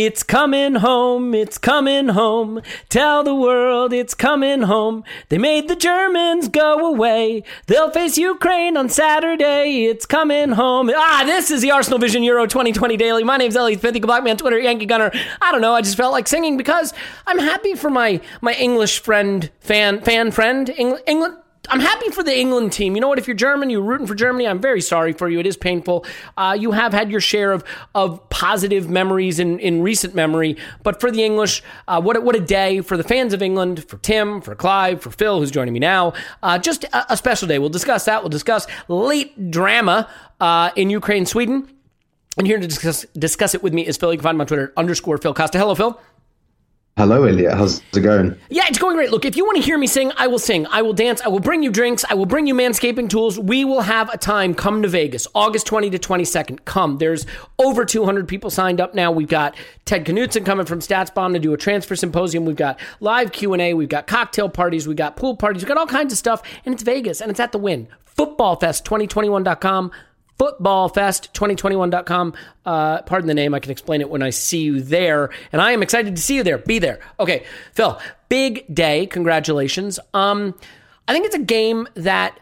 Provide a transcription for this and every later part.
It's coming home, it's coming home. Tell the world it's coming home. They made the Germans go away. They'll face Ukraine on Saturday. It's coming home. Ah, this is the Arsenal Vision Euro 2020 Daily. My name's Elliot Fithy, Black Man, Twitter, Yankee Gunner. I don't know, I just felt like singing because I'm happy for my my English friend, fan, fan friend, England. England I'm happy for the England team. You know what? If you're German, you're rooting for Germany. I'm very sorry for you. It is painful. Uh, you have had your share of of positive memories in, in recent memory, but for the English, uh, what what a day for the fans of England, for Tim, for Clive, for Phil, who's joining me now. Uh, just a, a, special day. We'll discuss that. We'll discuss late drama uh, in Ukraine, Sweden. And here to discuss discuss it with me is Phil. You can find him on Twitter underscore Phil Costa. Hello, Phil. Hello, Elliot. How's it going? Yeah, it's going great. Look, if you want to hear me sing, I will sing. I will dance. I will bring you drinks. I will bring you manscaping tools. We will have a time. Come to Vegas, August 20 to 22nd. Come. There's over 200 people signed up now. We've got Ted Knutson coming from StatsBomb to do a transfer symposium. We've got live Q&A. We've got cocktail parties. We've got pool parties. We've got all kinds of stuff. And it's Vegas, and it's at the Wynn. Footballfest2021.com footballfest2021.com. Uh, pardon the name. I can explain it when I see you there. And I am excited to see you there. Be there. Okay, Phil, big day. Congratulations. Um, I think it's a game that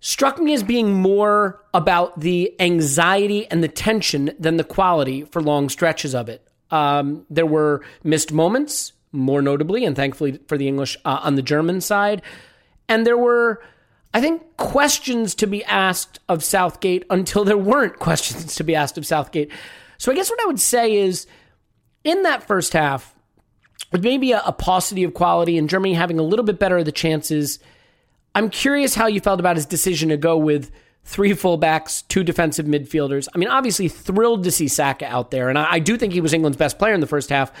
struck me as being more about the anxiety and the tension than the quality for long stretches of it. Um, there were missed moments, more notably, and thankfully for the English uh, on the German side. And there were I think questions to be asked of Southgate until there weren't questions to be asked of Southgate. So I guess what I would say is in that first half, with maybe a, a paucity of quality and Germany having a little bit better of the chances, I'm curious how you felt about his decision to go with three fullbacks, two defensive midfielders. I mean, obviously thrilled to see Saka out there, and I, I do think he was England's best player in the first half.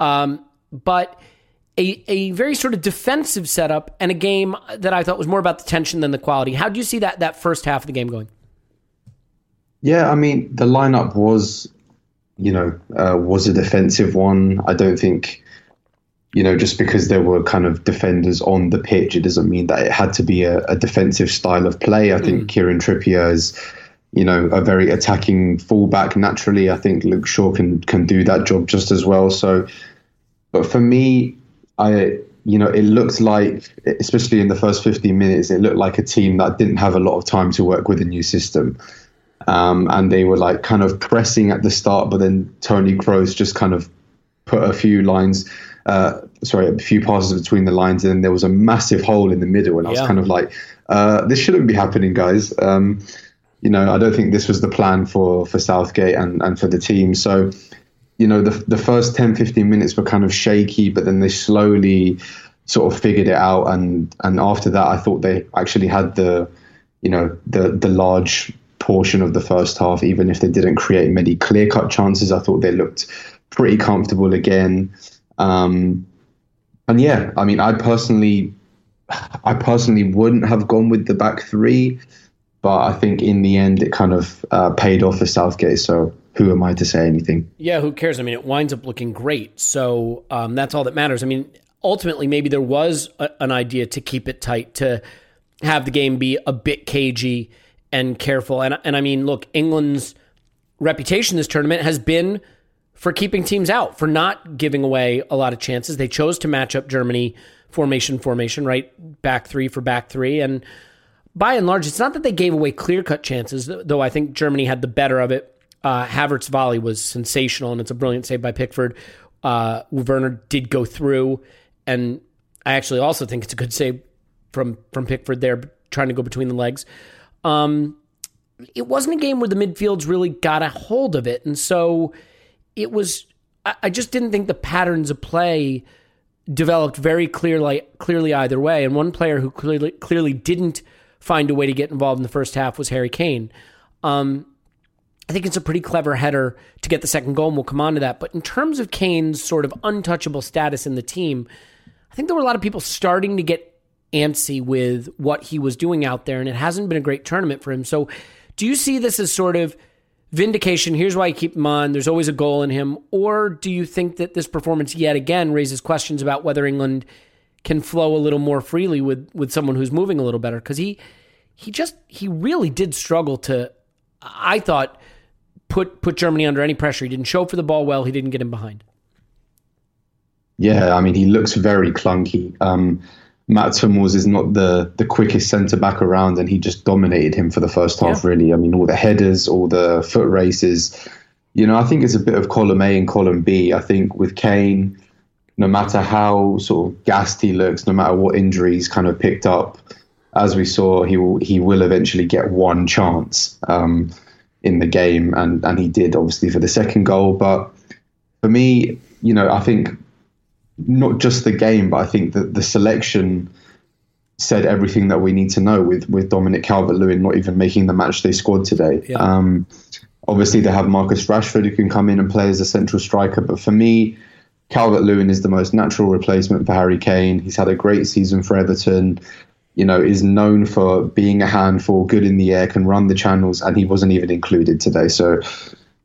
Um, but a, a very sort of defensive setup and a game that I thought was more about the tension than the quality. How do you see that that first half of the game going? Yeah, I mean the lineup was, you know, uh, was a defensive one. I don't think, you know, just because there were kind of defenders on the pitch, it doesn't mean that it had to be a, a defensive style of play. I think mm. Kieran Trippier is, you know, a very attacking fullback naturally. I think Luke Shaw can can do that job just as well. So, but for me, I you know, it looked like, especially in the first 15 minutes, it looked like a team that didn't have a lot of time to work with a new system. Um, and they were like kind of pressing at the start, but then Tony Kroos just kind of put a few lines, uh, sorry, a few passes between the lines, and there was a massive hole in the middle. And I was kind of like, uh, this shouldn't be happening, guys. Um, you know, I don't think this was the plan for for Southgate and, and for the team. So you know, the, the first 10, 15 minutes were kind of shaky, but then they slowly sort of figured it out. And, and after that, I thought they actually had the, you know, the, the large portion of the first half, even if they didn't create many clear cut chances. I thought they looked pretty comfortable again. Um, and yeah, I mean, I personally I personally wouldn't have gone with the back three, but I think in the end it kind of uh, paid off for Southgate. So who am I to say anything? Yeah, who cares? I mean, it winds up looking great. So um, that's all that matters. I mean, ultimately, maybe there was a, an idea to keep it tight, to have the game be a bit cagey and careful. And, and I mean, look, England's reputation this tournament has been for keeping teams out, for not giving away a lot of chances. They chose to match up Germany formation, formation, right? Back three for back three. And by and large, it's not that they gave away clear cut chances, though I think Germany had the better of it. Uh, Havertz volley was sensational, and it's a brilliant save by Pickford. Uh, Werner did go through, and I actually also think it's a good save from from Pickford there, trying to go between the legs. Um, it wasn't a game where the midfields really got a hold of it, and so it was. I, I just didn't think the patterns of play developed very clearly clearly either way. And one player who clearly clearly didn't find a way to get involved in the first half was Harry Kane. Um, I think it's a pretty clever header to get the second goal, and we'll come on to that. But in terms of Kane's sort of untouchable status in the team, I think there were a lot of people starting to get antsy with what he was doing out there, and it hasn't been a great tournament for him. So, do you see this as sort of vindication? Here's why you keep him on. There's always a goal in him. Or do you think that this performance yet again raises questions about whether England can flow a little more freely with with someone who's moving a little better? Because he he just he really did struggle to. I thought put put Germany under any pressure. He didn't show for the ball well. He didn't get him behind. Yeah, I mean, he looks very clunky. Um, Mats Hummels is not the the quickest centre back around, and he just dominated him for the first half. Yeah. Really, I mean, all the headers, all the foot races. You know, I think it's a bit of column A and column B. I think with Kane, no matter how sort of gassed he looks, no matter what injuries kind of picked up, as we saw, he will he will eventually get one chance. Um, in the game, and and he did obviously for the second goal. But for me, you know, I think not just the game, but I think that the selection said everything that we need to know with with Dominic Calvert-Lewin not even making the match they scored today. Yeah. Um, obviously, they have Marcus Rashford who can come in and play as a central striker, but for me. Calvert Lewin is the most natural replacement for Harry Kane. He's had a great season for Everton you know, is known for being a handful, good in the air, can run the channels, and he wasn't even included today. So,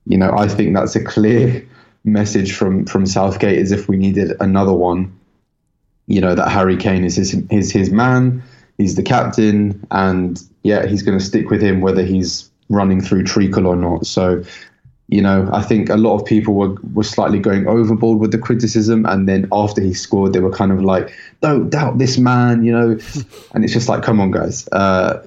you know, I think that's a clear message from from Southgate is if we needed another one, you know, that Harry Kane is his is his man, he's the captain, and yeah, he's going to stick with him whether he's running through treacle or not. So you know, I think a lot of people were, were slightly going overboard with the criticism. And then after he scored, they were kind of like, don't doubt this man, you know. and it's just like, come on, guys. Uh,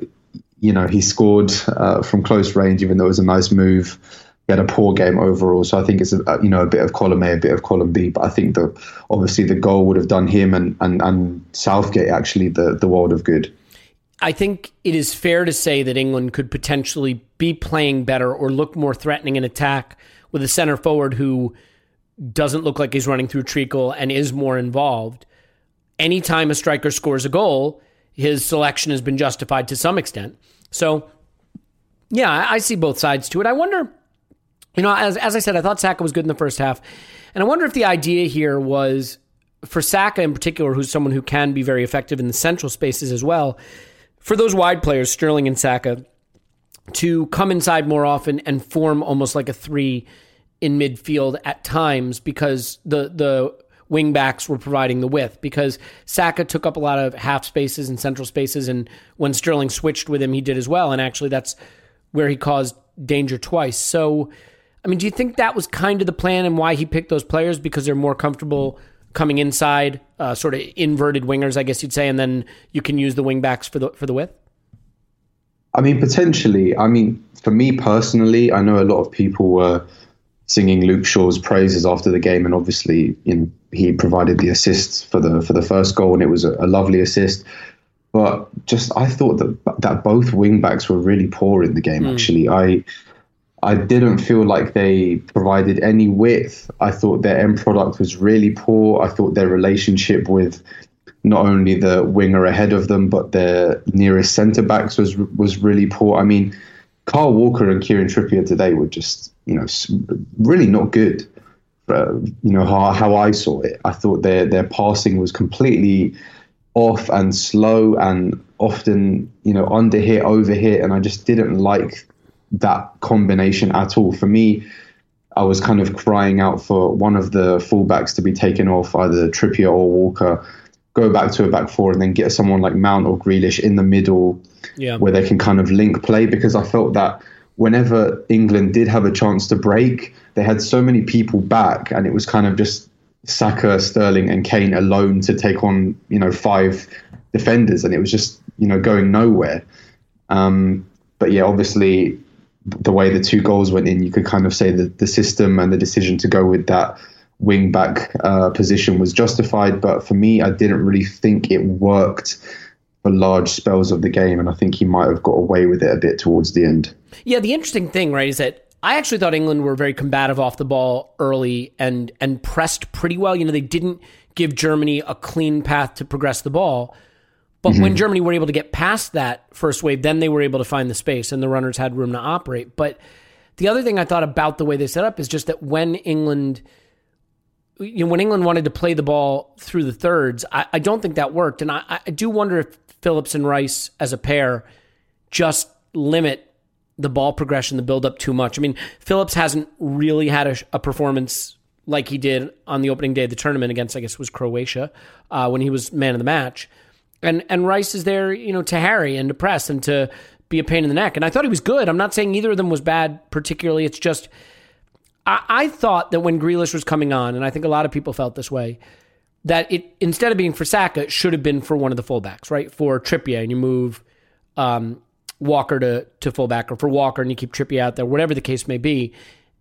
you know, he scored uh, from close range, even though it was a nice move. He had a poor game overall. So I think it's, a, you know, a bit of column A, a bit of column B. But I think that obviously the goal would have done him and, and, and Southgate actually the, the world of good. I think it is fair to say that England could potentially be playing better or look more threatening in attack with a center forward who doesn't look like he's running through treacle and is more involved. Anytime a striker scores a goal, his selection has been justified to some extent. So, yeah, I see both sides to it. I wonder, you know, as, as I said, I thought Saka was good in the first half. And I wonder if the idea here was for Saka in particular, who's someone who can be very effective in the central spaces as well for those wide players, Sterling and Saka, to come inside more often and form almost like a three in midfield at times because the the wing backs were providing the width. Because Saka took up a lot of half spaces and central spaces and when Sterling switched with him he did as well. And actually that's where he caused danger twice. So I mean do you think that was kind of the plan and why he picked those players? Because they're more comfortable coming inside, uh, sort of inverted wingers, I guess you'd say, and then you can use the wingbacks for the for the width. I mean, potentially. I mean, for me personally, I know a lot of people were singing Luke Shaw's praises after the game, and obviously, you know, he provided the assists for the for the first goal, and it was a, a lovely assist. But just, I thought that that both wingbacks were really poor in the game. Mm. Actually, I I didn't feel like they provided any width. I thought their end product was really poor. I thought their relationship with not only the winger ahead of them, but their nearest centre backs was was really poor. I mean, Kyle Walker and Kieran Trippier today were just you know really not good. You know how how I saw it. I thought their their passing was completely off and slow and often, you know, under hit, over hit. And I just didn't like that combination at all. For me, I was kind of crying out for one of the fullbacks to be taken off, either Trippier or Walker, go back to a back four, and then get someone like Mount or Grealish in the middle yeah. where they can kind of link play. Because I felt that whenever England did have a chance to break, they had so many people back, and it was kind of just Saka, Sterling, and Kane alone to take on you know five defenders, and it was just you know going nowhere. Um, but yeah, obviously the way the two goals went in, you could kind of say that the system and the decision to go with that wing back uh, position was justified. But for me, I didn't really think it worked for large spells of the game, and I think he might have got away with it a bit towards the end. Yeah, the interesting thing, right, is that I actually thought England were very combative off the ball early and and pressed pretty well. You know, they didn't give Germany a clean path to progress the ball. But mm-hmm. when Germany were able to get past that first wave, then they were able to find the space and the runners had room to operate. But the other thing I thought about the way they set up is just that when England you know, when England wanted to play the ball through the thirds, I, I don't think that worked. And I, I do wonder if Phillips and Rice as a pair just limit the ball progression, the build up too much. I mean, Phillips hasn't really had a, a, performance like he did on the opening day of the tournament against, I guess, it was Croatia uh, when he was man of the match, and and Rice is there, you know, to harry and to press and to be a pain in the neck. And I thought he was good. I'm not saying either of them was bad particularly. It's just I, I thought that when Grealish was coming on, and I think a lot of people felt this way. That it instead of being for Saka, it should have been for one of the fullbacks, right? For Trippier, and you move um, Walker to to fullback or for Walker and you keep Trippier out there, whatever the case may be,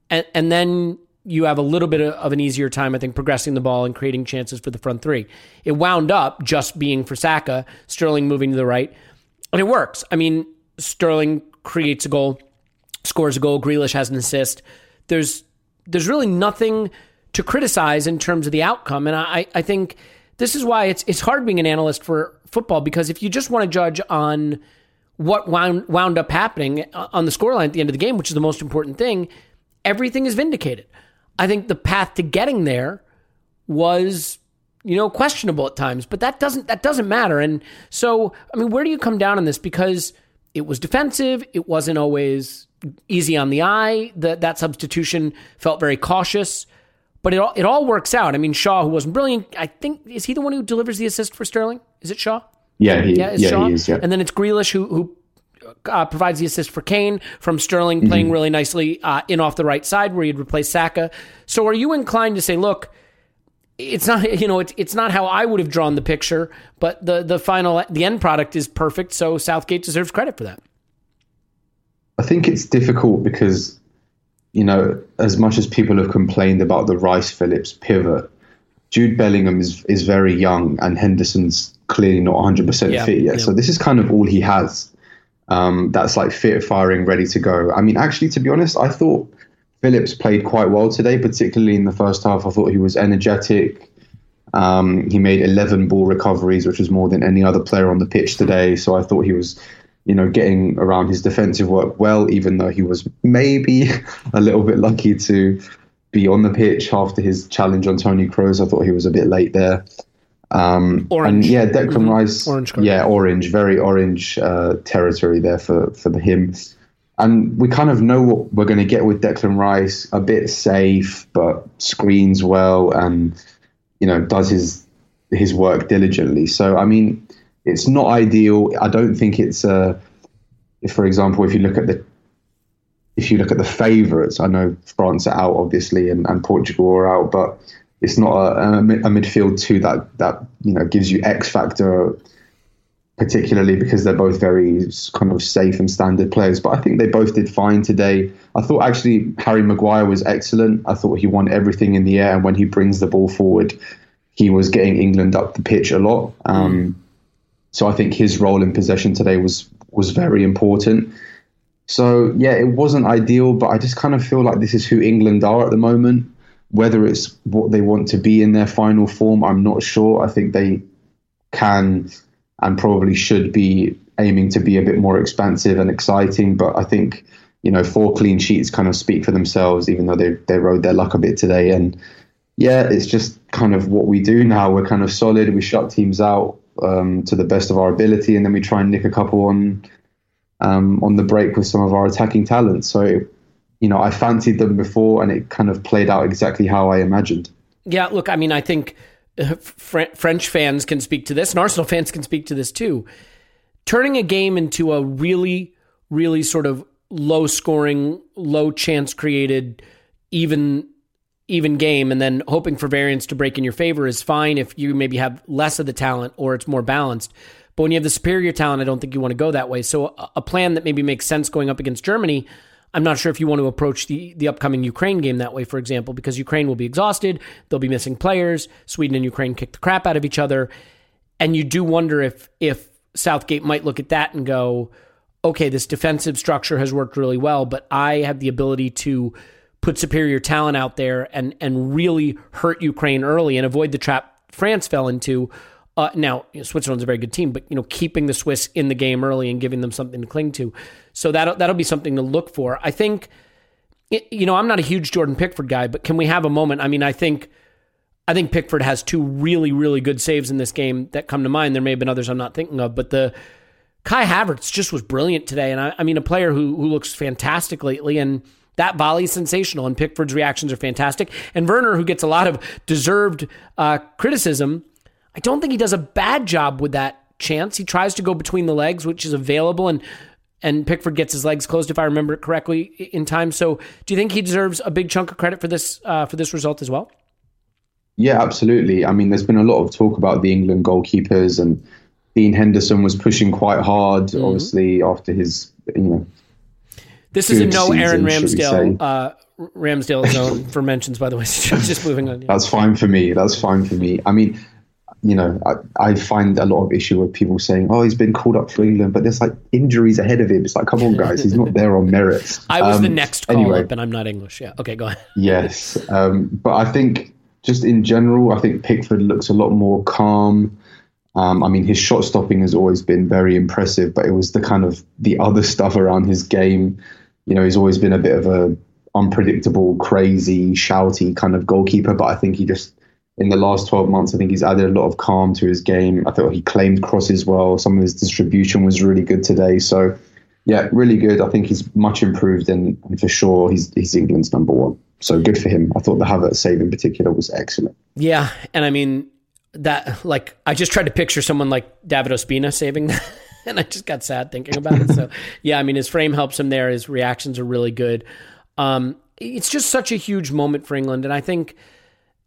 and and then you have a little bit of an easier time, I think, progressing the ball and creating chances for the front three. It wound up just being for Saka, Sterling moving to the right, and it works. I mean, Sterling creates a goal, scores a goal. Grealish has an assist. There's there's really nothing to criticize in terms of the outcome, and I I think this is why it's it's hard being an analyst for football because if you just want to judge on what wound, wound up happening uh, on the scoreline at the end of the game, which is the most important thing, everything is vindicated. I think the path to getting there was you know questionable at times but that doesn't that doesn't matter. And so i mean where do you come down on this? Because it was defensive. It wasn't always easy on the eye. That that substitution felt very cautious but it all, it all works out. I mean shaw who wasn't brilliant i think is he the one who delivers the assist for sterling? Is it shaw? Yeah, he, yeah, yeah, Shaw. Is, yeah. And then it's Grealish who who uh, provides the assist for Kane from Sterling mm-hmm. playing really nicely uh, in off the right side where he'd replace Saka. So are you inclined to say, look, it's not you know it's it's not how I would have drawn the picture, but the the final the end product is perfect. So Southgate deserves credit for that. I think it's difficult because you know as much as people have complained about the Rice Phillips pivot, Jude Bellingham is is very young and Henderson's clearly not 100% yeah, fit yet. Yeah. So this is kind of all he has. Um, that's like fit, firing, ready to go. I mean, actually, to be honest, I thought Phillips played quite well today, particularly in the first half. I thought he was energetic. Um, he made 11 ball recoveries, which was more than any other player on the pitch today. So I thought he was, you know, getting around his defensive work well, even though he was maybe a little bit lucky to be on the pitch after his challenge on Tony Kroos. I thought he was a bit late there. Um, orange. And yeah, Declan mm-hmm. Rice. Orange card. Yeah, orange. Very orange uh, territory there for for the him. And we kind of know what we're going to get with Declan Rice. A bit safe, but screens well, and you know does his his work diligently. So I mean, it's not ideal. I don't think it's a. Uh, if, for example, if you look at the if you look at the favourites, I know France are out obviously, and, and Portugal are out, but it's not a, a, midfield two that that you know gives you X factor, particularly because they're both very kind of safe and standard players. But I think they both did fine today. I thought actually Harry Maguire was excellent. I thought he won everything in the air, and when he brings the ball forward, he was getting England up the pitch a lot. Um, so I think his role in possession today was was very important. So yeah, it wasn't ideal, but I just kind of feel like this is who England are at the moment. Whether it's what they want to be in their final form, I'm not sure. I think they can and probably should be aiming to be a bit more expansive and exciting. But I think you know four clean sheets kind of speak for themselves, even though they they rode their luck a bit today. And yeah, it's just kind of what we do now. We're kind of solid. We shut teams out. um, to the best of our ability, and then we try and nick a couple on um, on the break with some of our attacking talent. So, you know, I fancied them before, and it kind of played out exactly how I imagined. Yeah, look, I mean, I think uh, French fans can speak to this, and Arsenal fans can speak to this too. Turning a game into a really, really sort of low scoring, low chance created, even even game and then hoping for variance to break in your favor is fine if you maybe have less of the talent or it's more balanced. But when you have the superior talent, I don't think you want to go that way. So a plan that maybe makes sense going up against Germany, I'm not sure if you want to approach the the upcoming Ukraine game that way, for example, because Ukraine will be exhausted, they'll be missing players. Sweden and Ukraine kick the crap out of each other, and you do wonder if if Southgate might look at that and go, okay, this defensive structure has worked really well, but I have the ability to put superior talent out there and and really hurt Ukraine early and avoid the trap France fell into. Uh, now you know, Switzerland's a very good team, but you know keeping the Swiss in the game early and giving them something to cling to, so that that'll be something to look for. I think, you know, I'm not a huge Jordan Pickford guy, but can we have a moment? I mean, I think, I think Pickford has two really really good saves in this game that come to mind. There may have been others I'm not thinking of, but the Kai Havertz just was brilliant today, and I, I mean a player who who looks fantastic lately and that volley is sensational, and Pickford's reactions are fantastic. And Werner, who gets a lot of deserved uh, criticism, I don't think he does a bad job with that chance. He tries to go between the legs, which is available, and and Pickford gets his legs closed, if I remember it correctly, in time. So, do you think he deserves a big chunk of credit for this uh, for this result as well? Yeah, absolutely. I mean, there's been a lot of talk about the England goalkeepers, and Dean Henderson was pushing quite hard, mm-hmm. obviously after his you know this is a no Aaron Ramsdale uh, Ramsdale zone for mentions, by the way. just moving on. Yeah. That's fine for me. That's fine for me. I mean, you know, I, I, find a lot of issue with people saying, "Oh, he's been called up for England," but there's like injuries ahead of him. It's like, come on, guys, he's not there on merits. I was um, the next call anyway, up, and I'm not English. Yeah. Okay, go ahead. yes, um, but I think just in general, I think Pickford looks a lot more calm. Um, I mean, his shot stopping has always been very impressive, but it was the kind of the other stuff around his game you know, he's always been a bit of a unpredictable, crazy, shouty kind of goalkeeper. But I think he just in the last 12 months, I think he's added a lot of calm to his game. I thought he claimed crosses well. Some of his distribution was really good today. So, yeah, really good. I think he's much improved, and, and for sure, he's he's England's number one. So good for him. I thought the Havertz save in particular was excellent. Yeah, and I mean that like I just tried to picture someone like David Ospina saving that. and I just got sad thinking about it. So yeah, I mean, his frame helps him there. His reactions are really good. Um, it's just such a huge moment for England, and I think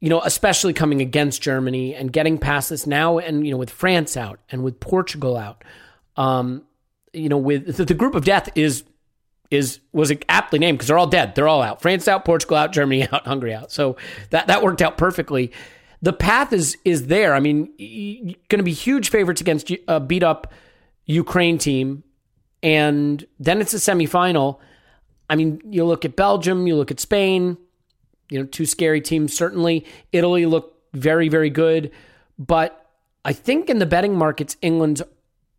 you know, especially coming against Germany and getting past this now, and you know, with France out and with Portugal out, um, you know, with the, the group of death is is was aptly named because they're all dead. They're all out. France out, Portugal out, Germany out, Hungary out. So that that worked out perfectly. The path is is there. I mean, going to be huge favorites against uh, beat up Ukraine team, and then it's a semifinal. I mean, you look at Belgium, you look at Spain, you know, two scary teams, certainly. Italy looked very, very good. But I think in the betting markets, England's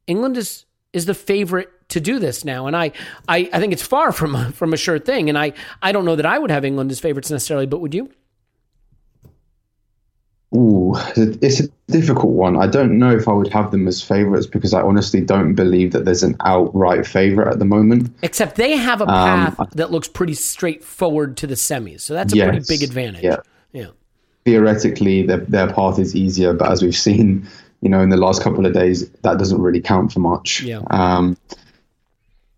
England is is the favorite to do this now. And I, I, I think it's far from from a sure thing. And I, I don't know that I would have England as favorites necessarily, but would you? Ooh, it's a difficult one. I don't know if I would have them as favourites because I honestly don't believe that there's an outright favourite at the moment. Except they have a um, path um, that looks pretty straightforward to the semis, so that's a yes, pretty big advantage. Yeah, yeah. Theoretically, their their path is easier, but as we've seen, you know, in the last couple of days, that doesn't really count for much. Yeah. Um,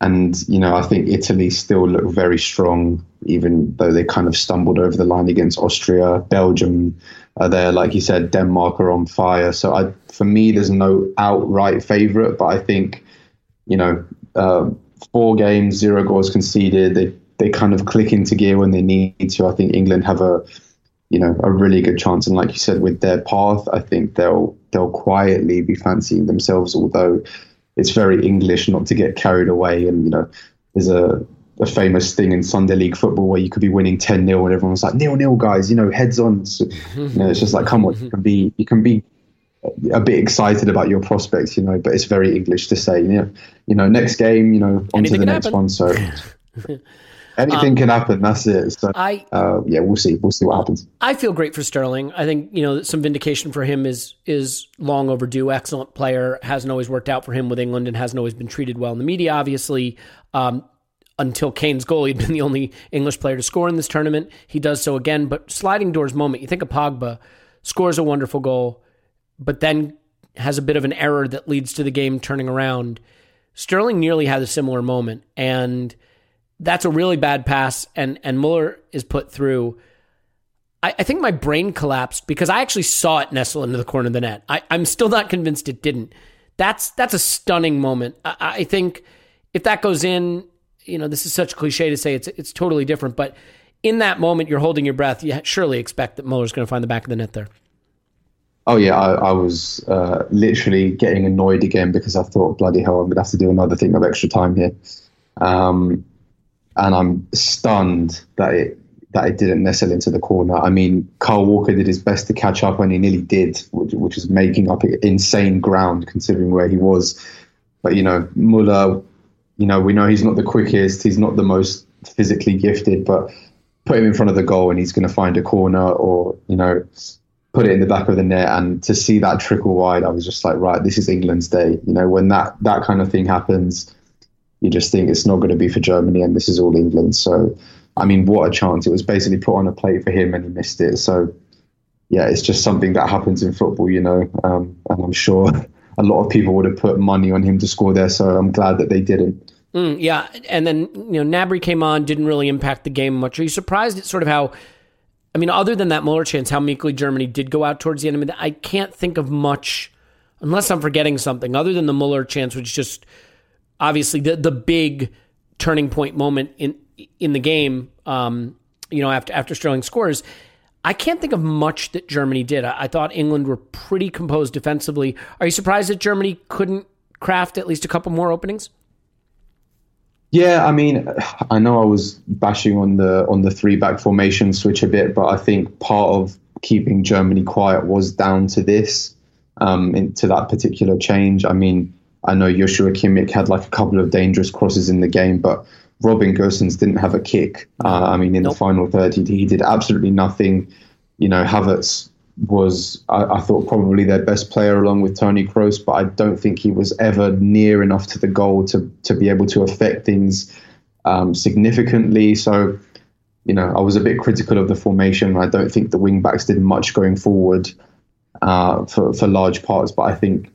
and you know, I think Italy still look very strong, even though they kind of stumbled over the line against Austria, Belgium are there. Like you said, Denmark are on fire. So I, for me, there's no outright favourite, but I think, you know, uh, four games, zero goals conceded. They they kind of click into gear when they need to. I think England have a, you know, a really good chance. And like you said, with their path, I think they'll they'll quietly be fancying themselves. Although it's very English not to get carried away. And you know, there's a a famous thing in Sunday League football where you could be winning 10 0 and everyone's like, nil nil, guys, you know, heads on. So, you know, it's just like, come on, you can be, you can be a bit excited about your prospects, you know, but it's very English to say, you know, you know next game, you know, on Anything to the next happen. one. So, Anything um, can happen. That's it. So, I, uh, yeah, we'll see. We'll see what happens. I feel great for Sterling. I think you know some vindication for him is is long overdue. Excellent player hasn't always worked out for him with England and hasn't always been treated well in the media. Obviously, um, until Kane's goal, he'd been the only English player to score in this tournament. He does so again, but sliding doors moment. You think of Pogba scores a wonderful goal, but then has a bit of an error that leads to the game turning around. Sterling nearly had a similar moment, and that's a really bad pass, and and Muller is put through. I, I, think my brain collapsed because I actually saw it nestle into the corner of the net. I, am still not convinced it didn't. That's that's a stunning moment. I, I, think if that goes in, you know, this is such a cliche to say it's it's totally different, but in that moment, you're holding your breath. You surely expect that Muller's going to find the back of the net there. Oh yeah, I, I was uh, literally getting annoyed again because I thought, bloody hell, I'm gonna have to do another thing of extra time here. Um, and I'm stunned that it that it didn't nestle into the corner. I mean, Kyle Walker did his best to catch up, and he nearly did, which, which is making up insane ground considering where he was. But you know, Muller, you know, we know he's not the quickest, he's not the most physically gifted, but put him in front of the goal and he's going to find a corner or you know put it in the back of the net and to see that trickle wide i was just like right this is england's day you know when that that kind of thing happens you just think it's not going to be for germany and this is all england so i mean what a chance it was basically put on a plate for him and he missed it so yeah it's just something that happens in football you know um, and i'm sure a lot of people would have put money on him to score there so i'm glad that they didn't Mm, yeah, and then you know Gnabry came on, didn't really impact the game much. Are you surprised at sort of how? I mean, other than that Muller chance, how meekly Germany did go out towards the end. I, mean, I can't think of much, unless I'm forgetting something, other than the Muller chance, which just obviously the the big turning point moment in in the game. Um, you know, after after Sterling scores. I can't think of much that Germany did. I, I thought England were pretty composed defensively. Are you surprised that Germany couldn't craft at least a couple more openings? Yeah, I mean, I know I was bashing on the on the three back formation switch a bit, but I think part of keeping Germany quiet was down to this, um, into that particular change. I mean, I know Joshua Kimmich had like a couple of dangerous crosses in the game, but Robin Gosens didn't have a kick. Uh, I mean, in nope. the final third, he, he did absolutely nothing. You know, Havertz was I, I, thought probably their best player along with Tony Kroos, but I don't think he was ever near enough to the goal to to be able to affect things um, significantly. So, you know, I was a bit critical of the formation. I don't think the wing backs did much going forward uh, for for large parts, but I think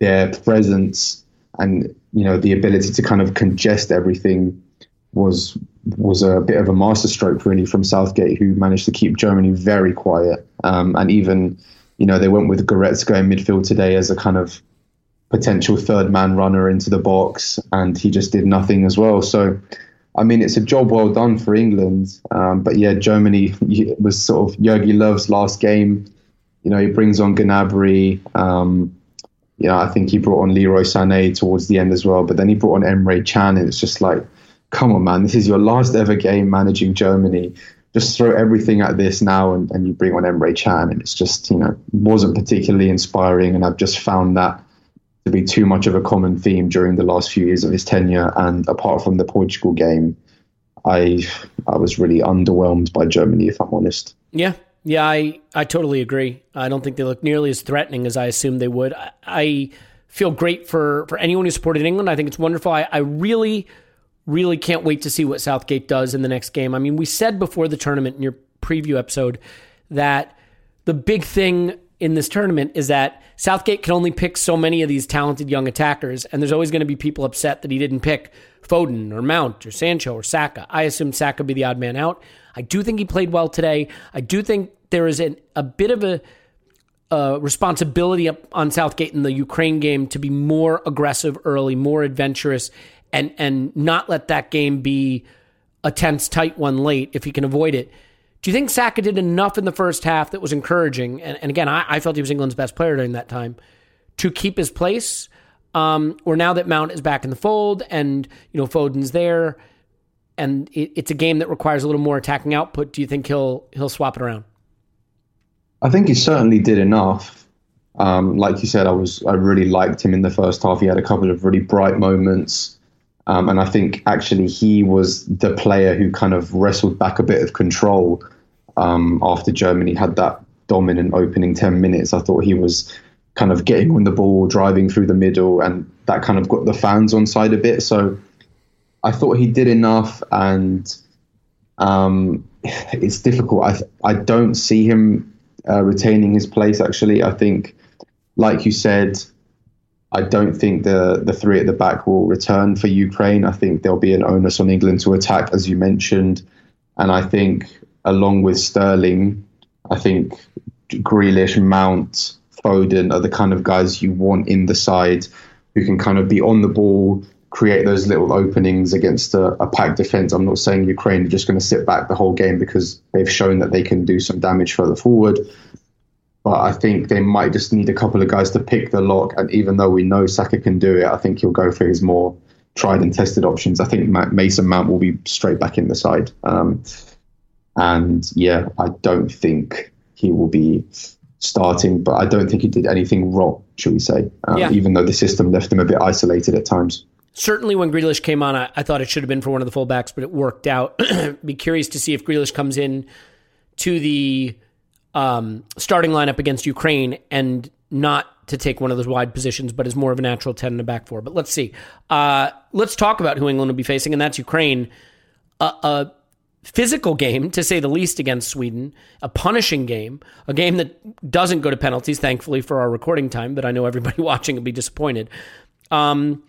their presence and you know the ability to kind of congest everything was was a bit of a masterstroke really from Southgate, who managed to keep Germany very quiet. Um, and even, you know, they went with Goretzka in midfield today as a kind of potential third man runner into the box, and he just did nothing as well. So, I mean, it's a job well done for England. Um, but yeah, Germany was sort of Jogi Löw's last game. You know, he brings on Gnabry. Um, you know, I think he brought on Leroy Sané towards the end as well. But then he brought on Emre Can, and it's just like come on, man, this is your last ever game managing Germany. Just throw everything at this now, and, and you bring on Emre Can, and it's just you know wasn't particularly inspiring, and I've just found that to be too much of a common theme during the last few years of his tenure. And apart from the Portugal game, I I was really underwhelmed by Germany, if I'm honest. Yeah, yeah, I I totally agree. I don't think they look nearly as threatening as I assumed they would. I, I feel great for for anyone who supported England. I think it's wonderful. I, I really really can't wait to see what Southgate does in the next game. I mean, we said before the tournament in your preview episode that the big thing in this tournament is that Southgate can only pick so many of these talented young attackers, and there's always going to be people upset that he didn't pick Foden or Mount or Sancho or Saka. I assume Saka would be the odd man out. I do think he played well today. I do think there is an, a bit of a, a responsibility on Southgate in the Ukraine game to be more aggressive early, more adventurous, and and not let that game be a tense, tight one late if he can avoid it. Do you think Saka did enough in the first half that was encouraging? And, and again, I, I, felt he was England's best player during that time to keep his place. Um, or now that Mount is back in the fold and you know Foden's there, and it, it's a game that requires a little more attacking output. Do you think he'll he'll swap it around? I think he certainly did enough. Um, like you said, I was I really liked him in the first half. He had a couple of really bright moments. Um, and I think actually he was the player who kind of wrestled back a bit of control um, after Germany had that dominant opening 10 minutes. I thought he was kind of getting on the ball, driving through the middle, and that kind of got the fans on side a bit. So I thought he did enough, and um, it's difficult. I I don't see him uh, retaining his place. Actually, I think, like you said, I don't think the the three at the back will return for Ukraine. I think there'll be an onus on England to attack, as you mentioned, and I think along with Sterling, I think Grealish, Mount, Foden are the kind of guys you want in the side who can kind of be on the ball, create those little openings against a, a packed defense. I'm not saying Ukraine are just going to sit back the whole game because they've shown that they can do some damage further forward. But I think they might just need a couple of guys to pick the lock. And even though we know Saka can do it, I think he'll go for his more tried and tested options. I think Mason Mount will be straight back in the side. Um, and yeah, I don't think he will be starting, but I don't think he did anything wrong, shall we say, um, yeah. even though the system left him a bit isolated at times. Certainly, when Grealish came on, I, I thought it should have been for one of the fullbacks, but it worked out. Be curious to see if Grealish comes in to the um, starting lineup against Ukraine and not to take one of those wide positions, but is more of a natural 10 in the back four. But let's see. Uh, let's talk about who England will be facing, and that's Ukraine. Uh, uh, physical game, to say the least, against Sweden, a punishing game, a game that doesn't go to penalties, thankfully, for our recording time, but I know everybody watching will be disappointed. Um,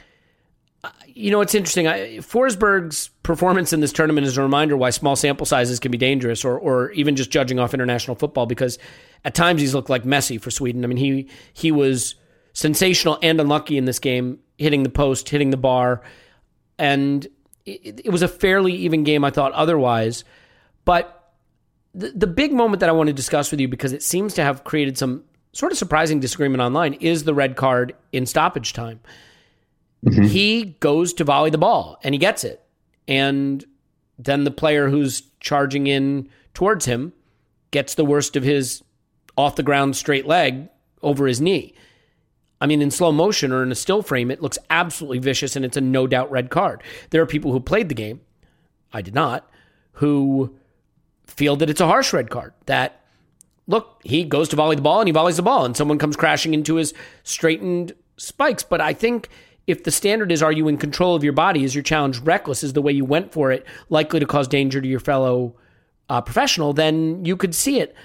you know, it's interesting. I, Forsberg's performance in this tournament is a reminder why small sample sizes can be dangerous, or, or even just judging off international football, because at times he's looked like Messi for Sweden. I mean, he he was sensational and unlucky in this game, hitting the post, hitting the bar, and it, it was a fairly even game, I thought, otherwise. But the, the big moment that I want to discuss with you, because it seems to have created some sort of surprising disagreement online, is the red card in stoppage time. Mm-hmm. He goes to volley the ball and he gets it. And then the player who's charging in towards him gets the worst of his off the ground straight leg over his knee. I mean, in slow motion or in a still frame, it looks absolutely vicious and it's a no doubt red card. There are people who played the game, I did not, who feel that it's a harsh red card. That, look, he goes to volley the ball and he volleys the ball and someone comes crashing into his straightened spikes. But I think if the standard is are you in control of your body, is your challenge reckless, is the way you went for it likely to cause danger to your fellow uh, professional, then you could see it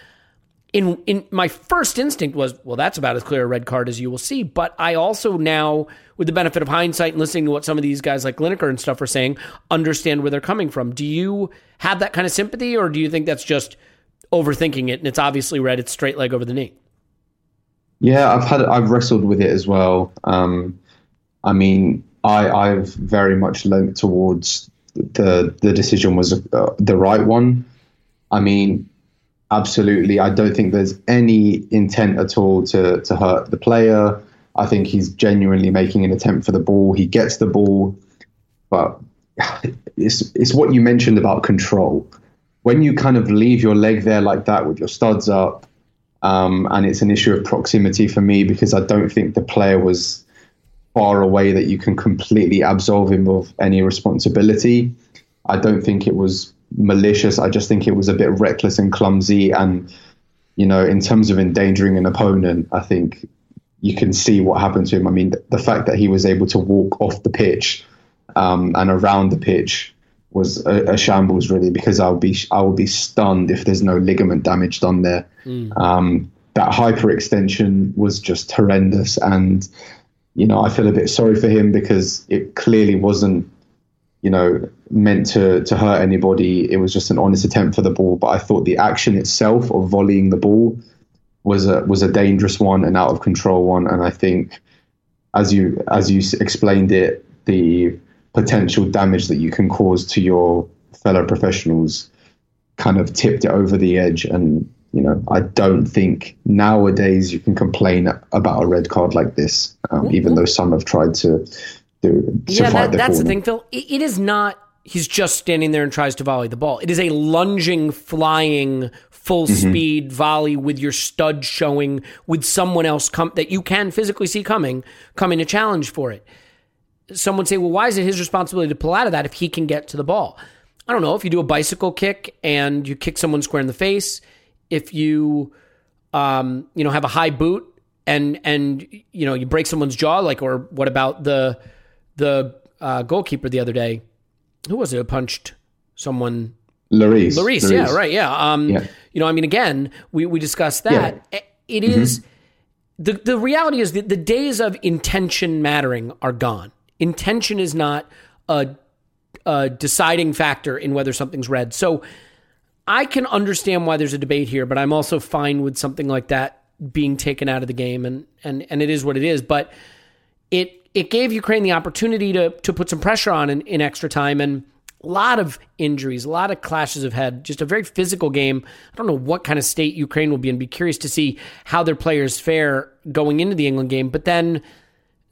in in my first instinct was, well, that's about as clear a red card as you will see. But I also now, with the benefit of hindsight and listening to what some of these guys like Lineker and stuff are saying, understand where they're coming from. Do you have that kind of sympathy, or do you think that's just overthinking it and it's obviously red, it's straight leg over the knee? Yeah, I've had I've wrestled with it as well. Um, I mean, I I've very much leant towards the the decision was uh, the right one. I mean, absolutely. I don't think there's any intent at all to to hurt the player. I think he's genuinely making an attempt for the ball. He gets the ball, but it's it's what you mentioned about control. When you kind of leave your leg there like that with your studs up, um, and it's an issue of proximity for me because I don't think the player was far away that you can completely absolve him of any responsibility. I don't think it was malicious. I just think it was a bit reckless and clumsy. And, you know, in terms of endangering an opponent, I think you can see what happened to him. I mean, the fact that he was able to walk off the pitch um, and around the pitch was a, a, shambles, really, because I'll be I will be stunned if there's no ligament damage done there. Mm. Um, that hyperextension was just horrendous, and you know I feel a bit sorry for him because it clearly wasn't you know, meant to to hurt anybody. It was just an honest attempt for the ball. But I thought the action itself of volleying the ball was a was a dangerous one, and out of control one. And I think, as you as you explained it, the potential damage that you can cause to your fellow professionals kind of tipped it over the edge. And you know, I don't think nowadays you can complain about a red card like this, um, even though some have tried to to, yeah, that, that's the thing, Phil. It, it is not. He's just standing there and tries to volley the ball. It is a lunging, flying, full mm-hmm. speed volley with your stud showing, with someone else come that you can physically see coming, coming to challenge for it. someone say, well, why is it his responsibility to pull out of that if he can get to the ball? I don't know. If you do a bicycle kick and you kick someone square in the face, if you, um, you know, have a high boot and and you know you break someone's jaw, like, or what about the the uh, goalkeeper the other day? Who was it? Who punched someone Lloris. Lloris, yeah, right, yeah. Um, yeah. You know, I mean, again, we, we discussed that. Yeah. It is, mm-hmm. the, the reality is that the days of intention mattering are gone. Intention is not a, a deciding factor in whether something's red. So I can understand why there's a debate here, but I'm also fine with something like that being taken out of the game, and and and it is what it is. But it it gave Ukraine the opportunity to to put some pressure on in, in extra time, and a lot of injuries, a lot of clashes of head, just a very physical game. I don't know what kind of state Ukraine will be in. Be curious to see how their players fare going into the England game. But then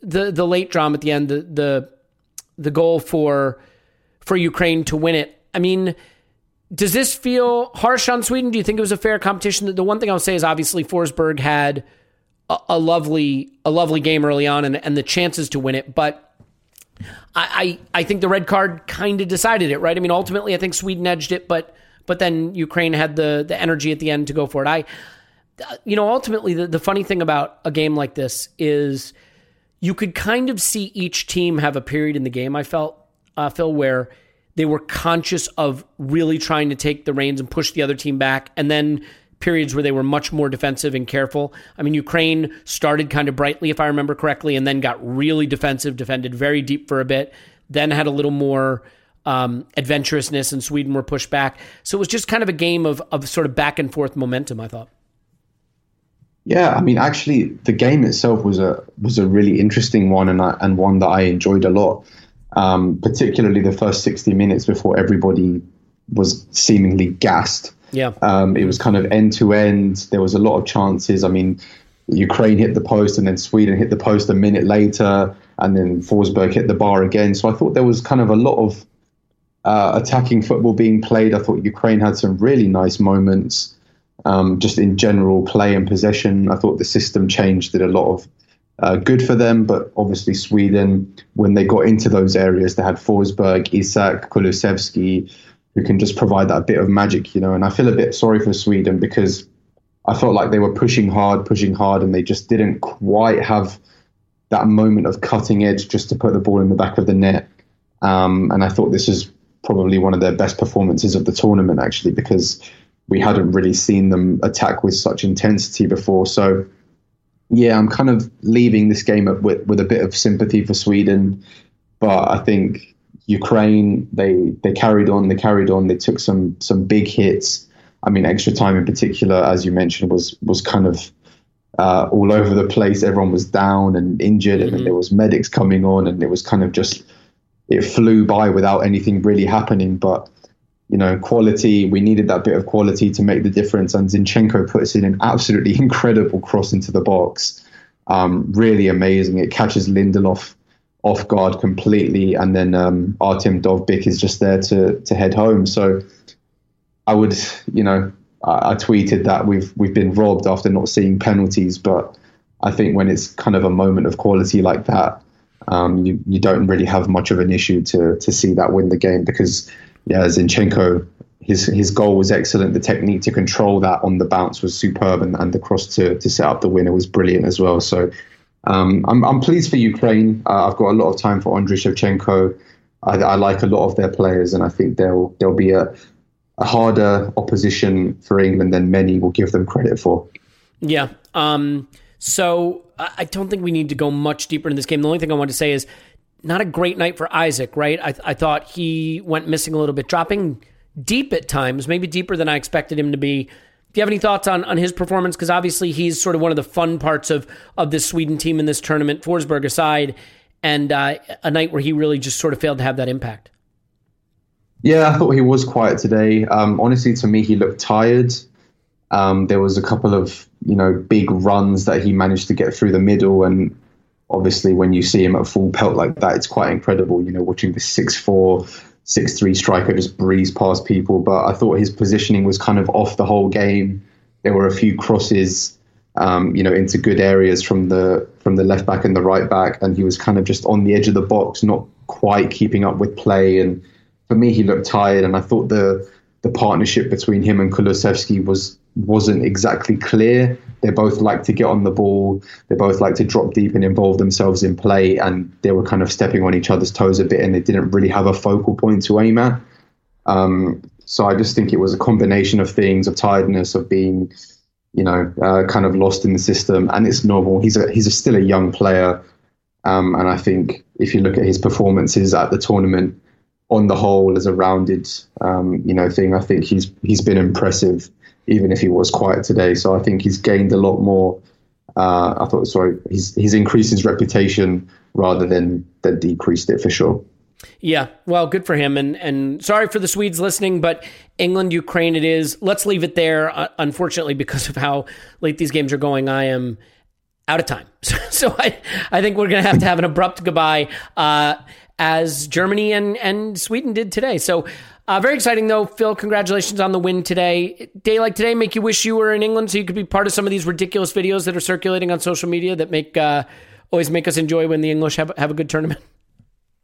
the the late drama at the end, the the the goal for for Ukraine to win it. I mean, does this feel harsh on Sweden? Do you think it was a fair competition? The one thing I'll say is obviously Forsberg had a, lovely a lovely game early on and, and the chances to win it, but I, I, I think the red card kind of decided it, right? I mean, ultimately, I think Sweden edged it, but but then Ukraine had the the energy at the end to go for it. I, you know, ultimately, the, the funny thing about a game like this is you could kind of see each team have a period in the game. I felt, uh, Phil, where they were conscious of really trying to take the reins and push the other team back, and then periods where they were much more defensive and careful. I mean, Ukraine started kind of brightly, if I remember correctly, and then got really defensive, defended very deep for a bit, then had a little more um, adventurousness, and Sweden were pushed back. So it was just kind of a game of, of sort of back and forth momentum, I thought. Yeah, I mean, actually, the game itself was a was a really interesting one, and I, and one that I enjoyed a lot. Um, particularly the first sixty minutes before everybody was seemingly gassed yeah. Um, it was kind of end to end. There was a lot of chances. I mean, Ukraine hit the post and then Sweden hit the post a minute later, and then Forsberg hit the bar again. So I thought there was kind of a lot of uh, attacking football being played. I thought Ukraine had some really nice moments. Um, just in general play and possession, I thought the system change did a lot of uh, good for them. But obviously, Sweden, when they got into those areas, they had Forsberg, Isak, Kulusevski, who can just provide that bit of magic, you know. And I feel a bit sorry for Sweden because I felt like they were pushing hard, pushing hard, and they just didn't quite have that moment of cutting edge just to put the ball in the back of the net. Um, and I thought this was probably one of their best performances of the tournament, actually, because we hadn't really seen them attack with such intensity before. So, yeah, I'm kind of leaving this game with, with a bit of sympathy for Sweden. But I think Ukraine, they they carried on, they carried on, they took some some big hits. I mean, extra time in particular, as you mentioned, was was kind of uh, all over the place. Everyone was down and injured, mm-hmm. and there was medics coming on, and it was kind of just it flew by without anything really happening. But you know, quality. We needed that bit of quality to make the difference, and Zinchenko puts in an absolutely incredible cross into the box. Um, really amazing. It catches Lindelof off guard completely, and then um, Artem Dovbyk is just there to to head home. So I would, you know, I, I, tweeted that we've we've been robbed after not seeing penalties, but I think when it's kind of a moment of quality like that, um, you you don't really have much of an issue to to see that win the game because yeah, Zinchenko. His, his goal was excellent. The technique to control that on the bounce was superb, and, and the cross to, to set up the winner was brilliant as well. So um, I'm, I'm pleased for Ukraine. Uh, I've got a lot of time for Andriy Shevchenko. I, I, like a lot of their players, and I think they'll there'll be a, a harder opposition for England than many will give them credit for. Yeah. Um, so I don't think we need to go much deeper in this game. The only thing I want to say is not a great night for Isak, right? I, I thought he went missing a little bit, dropping deep at times, maybe deeper than I expected him to be. Do you have any thoughts on, on his performance? Because obviously he's sort of one of the fun parts of, of this Sweden team in this tournament, Forsberg aside, and uh, a night where he really just sort of failed to have that impact. Yeah, I thought he was quiet today. Um, honestly, to me, he looked tired. Um, there was a couple of you know big runs that he managed to get through the middle, and obviously when you see him at full pelt like that, it's quite incredible. You know, watching the six four six three striker just breeze past people. But I thought his positioning was kind of off the whole game. There were a few crosses um, you know, into good areas from the from the left back and the right back, and he was kind of just on the edge of the box, not quite keeping up with play. And for me, he looked tired, and I thought the the partnership between him and Kulusevski was wasn't exactly clear. They both like to get on the ball. They both like to drop deep and involve themselves in play, and they were kind of stepping on each other's toes a bit, and they didn't really have a focal point to aim at. Um, so I just think it was a combination of things, of tiredness, of being you know, uh, kind of lost in the system, and it's normal. He's a he's a, still a young player, um, and I think if you look at his performances at the tournament, on the whole, as a rounded, um, you know, thing, I think he's he's been impressive, even if he was quiet today. So I think he's gained a lot more. Uh, I thought, sorry, he's he's increased his reputation rather than than decreased it for sure. Yeah, well, good for him. And and sorry for the Swedes listening, but England, Ukraine, it is. Let's leave it there. Uh, unfortunately, because of how late these games are going, I am out of time. So, so I I think we're gonna have to have an abrupt goodbye, uh, as Germany and and Sweden did today. So. Uh, very exciting though, Phil. Congratulations on the win today. Day like today make you wish you were in England so you could be part of some of these ridiculous videos that are circulating on social media that make uh, always make us enjoy when the English have have a good tournament.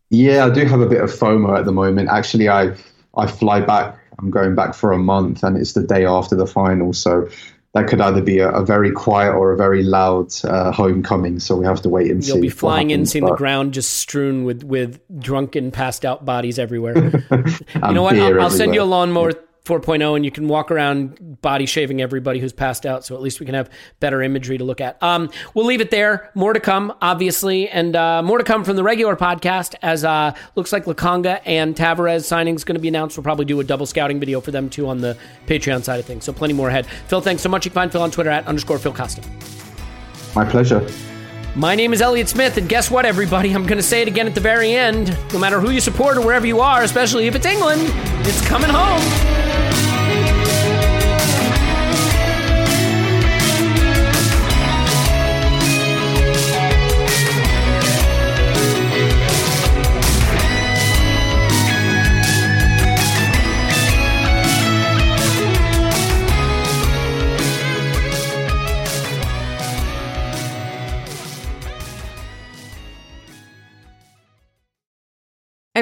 Yeah, I do have a bit of FOMO at the moment. Actually, I I fly back. I'm going back for a month, and it's the day after the final. So that could either be a, a very quiet or a very loud uh, homecoming. So we have to wait and You'll see. You'll be flying in, seeing but... the ground just strewn with with drunken, passed out bodies everywhere. you know what? I'll, I'll send you a lawnmower. Yeah 4.0 and you can walk around body shaving everybody who's passed out so at least we can have better imagery to look at. Um, we'll leave it there. More to come obviously and uh, more to come from the regular podcast as uh, looks like Lokonga and Tavares signing is going to be announced. We'll probably do a double scouting video for them too on the Patreon side of things so plenty more ahead. Phil thanks so much. You can find Phil on Twitter at underscore Phil Costa. My pleasure my name is Elliot Smith, and guess what, everybody? I'm going to say it again at the very end. No matter who you support or wherever you are, especially if it's England, it's coming home.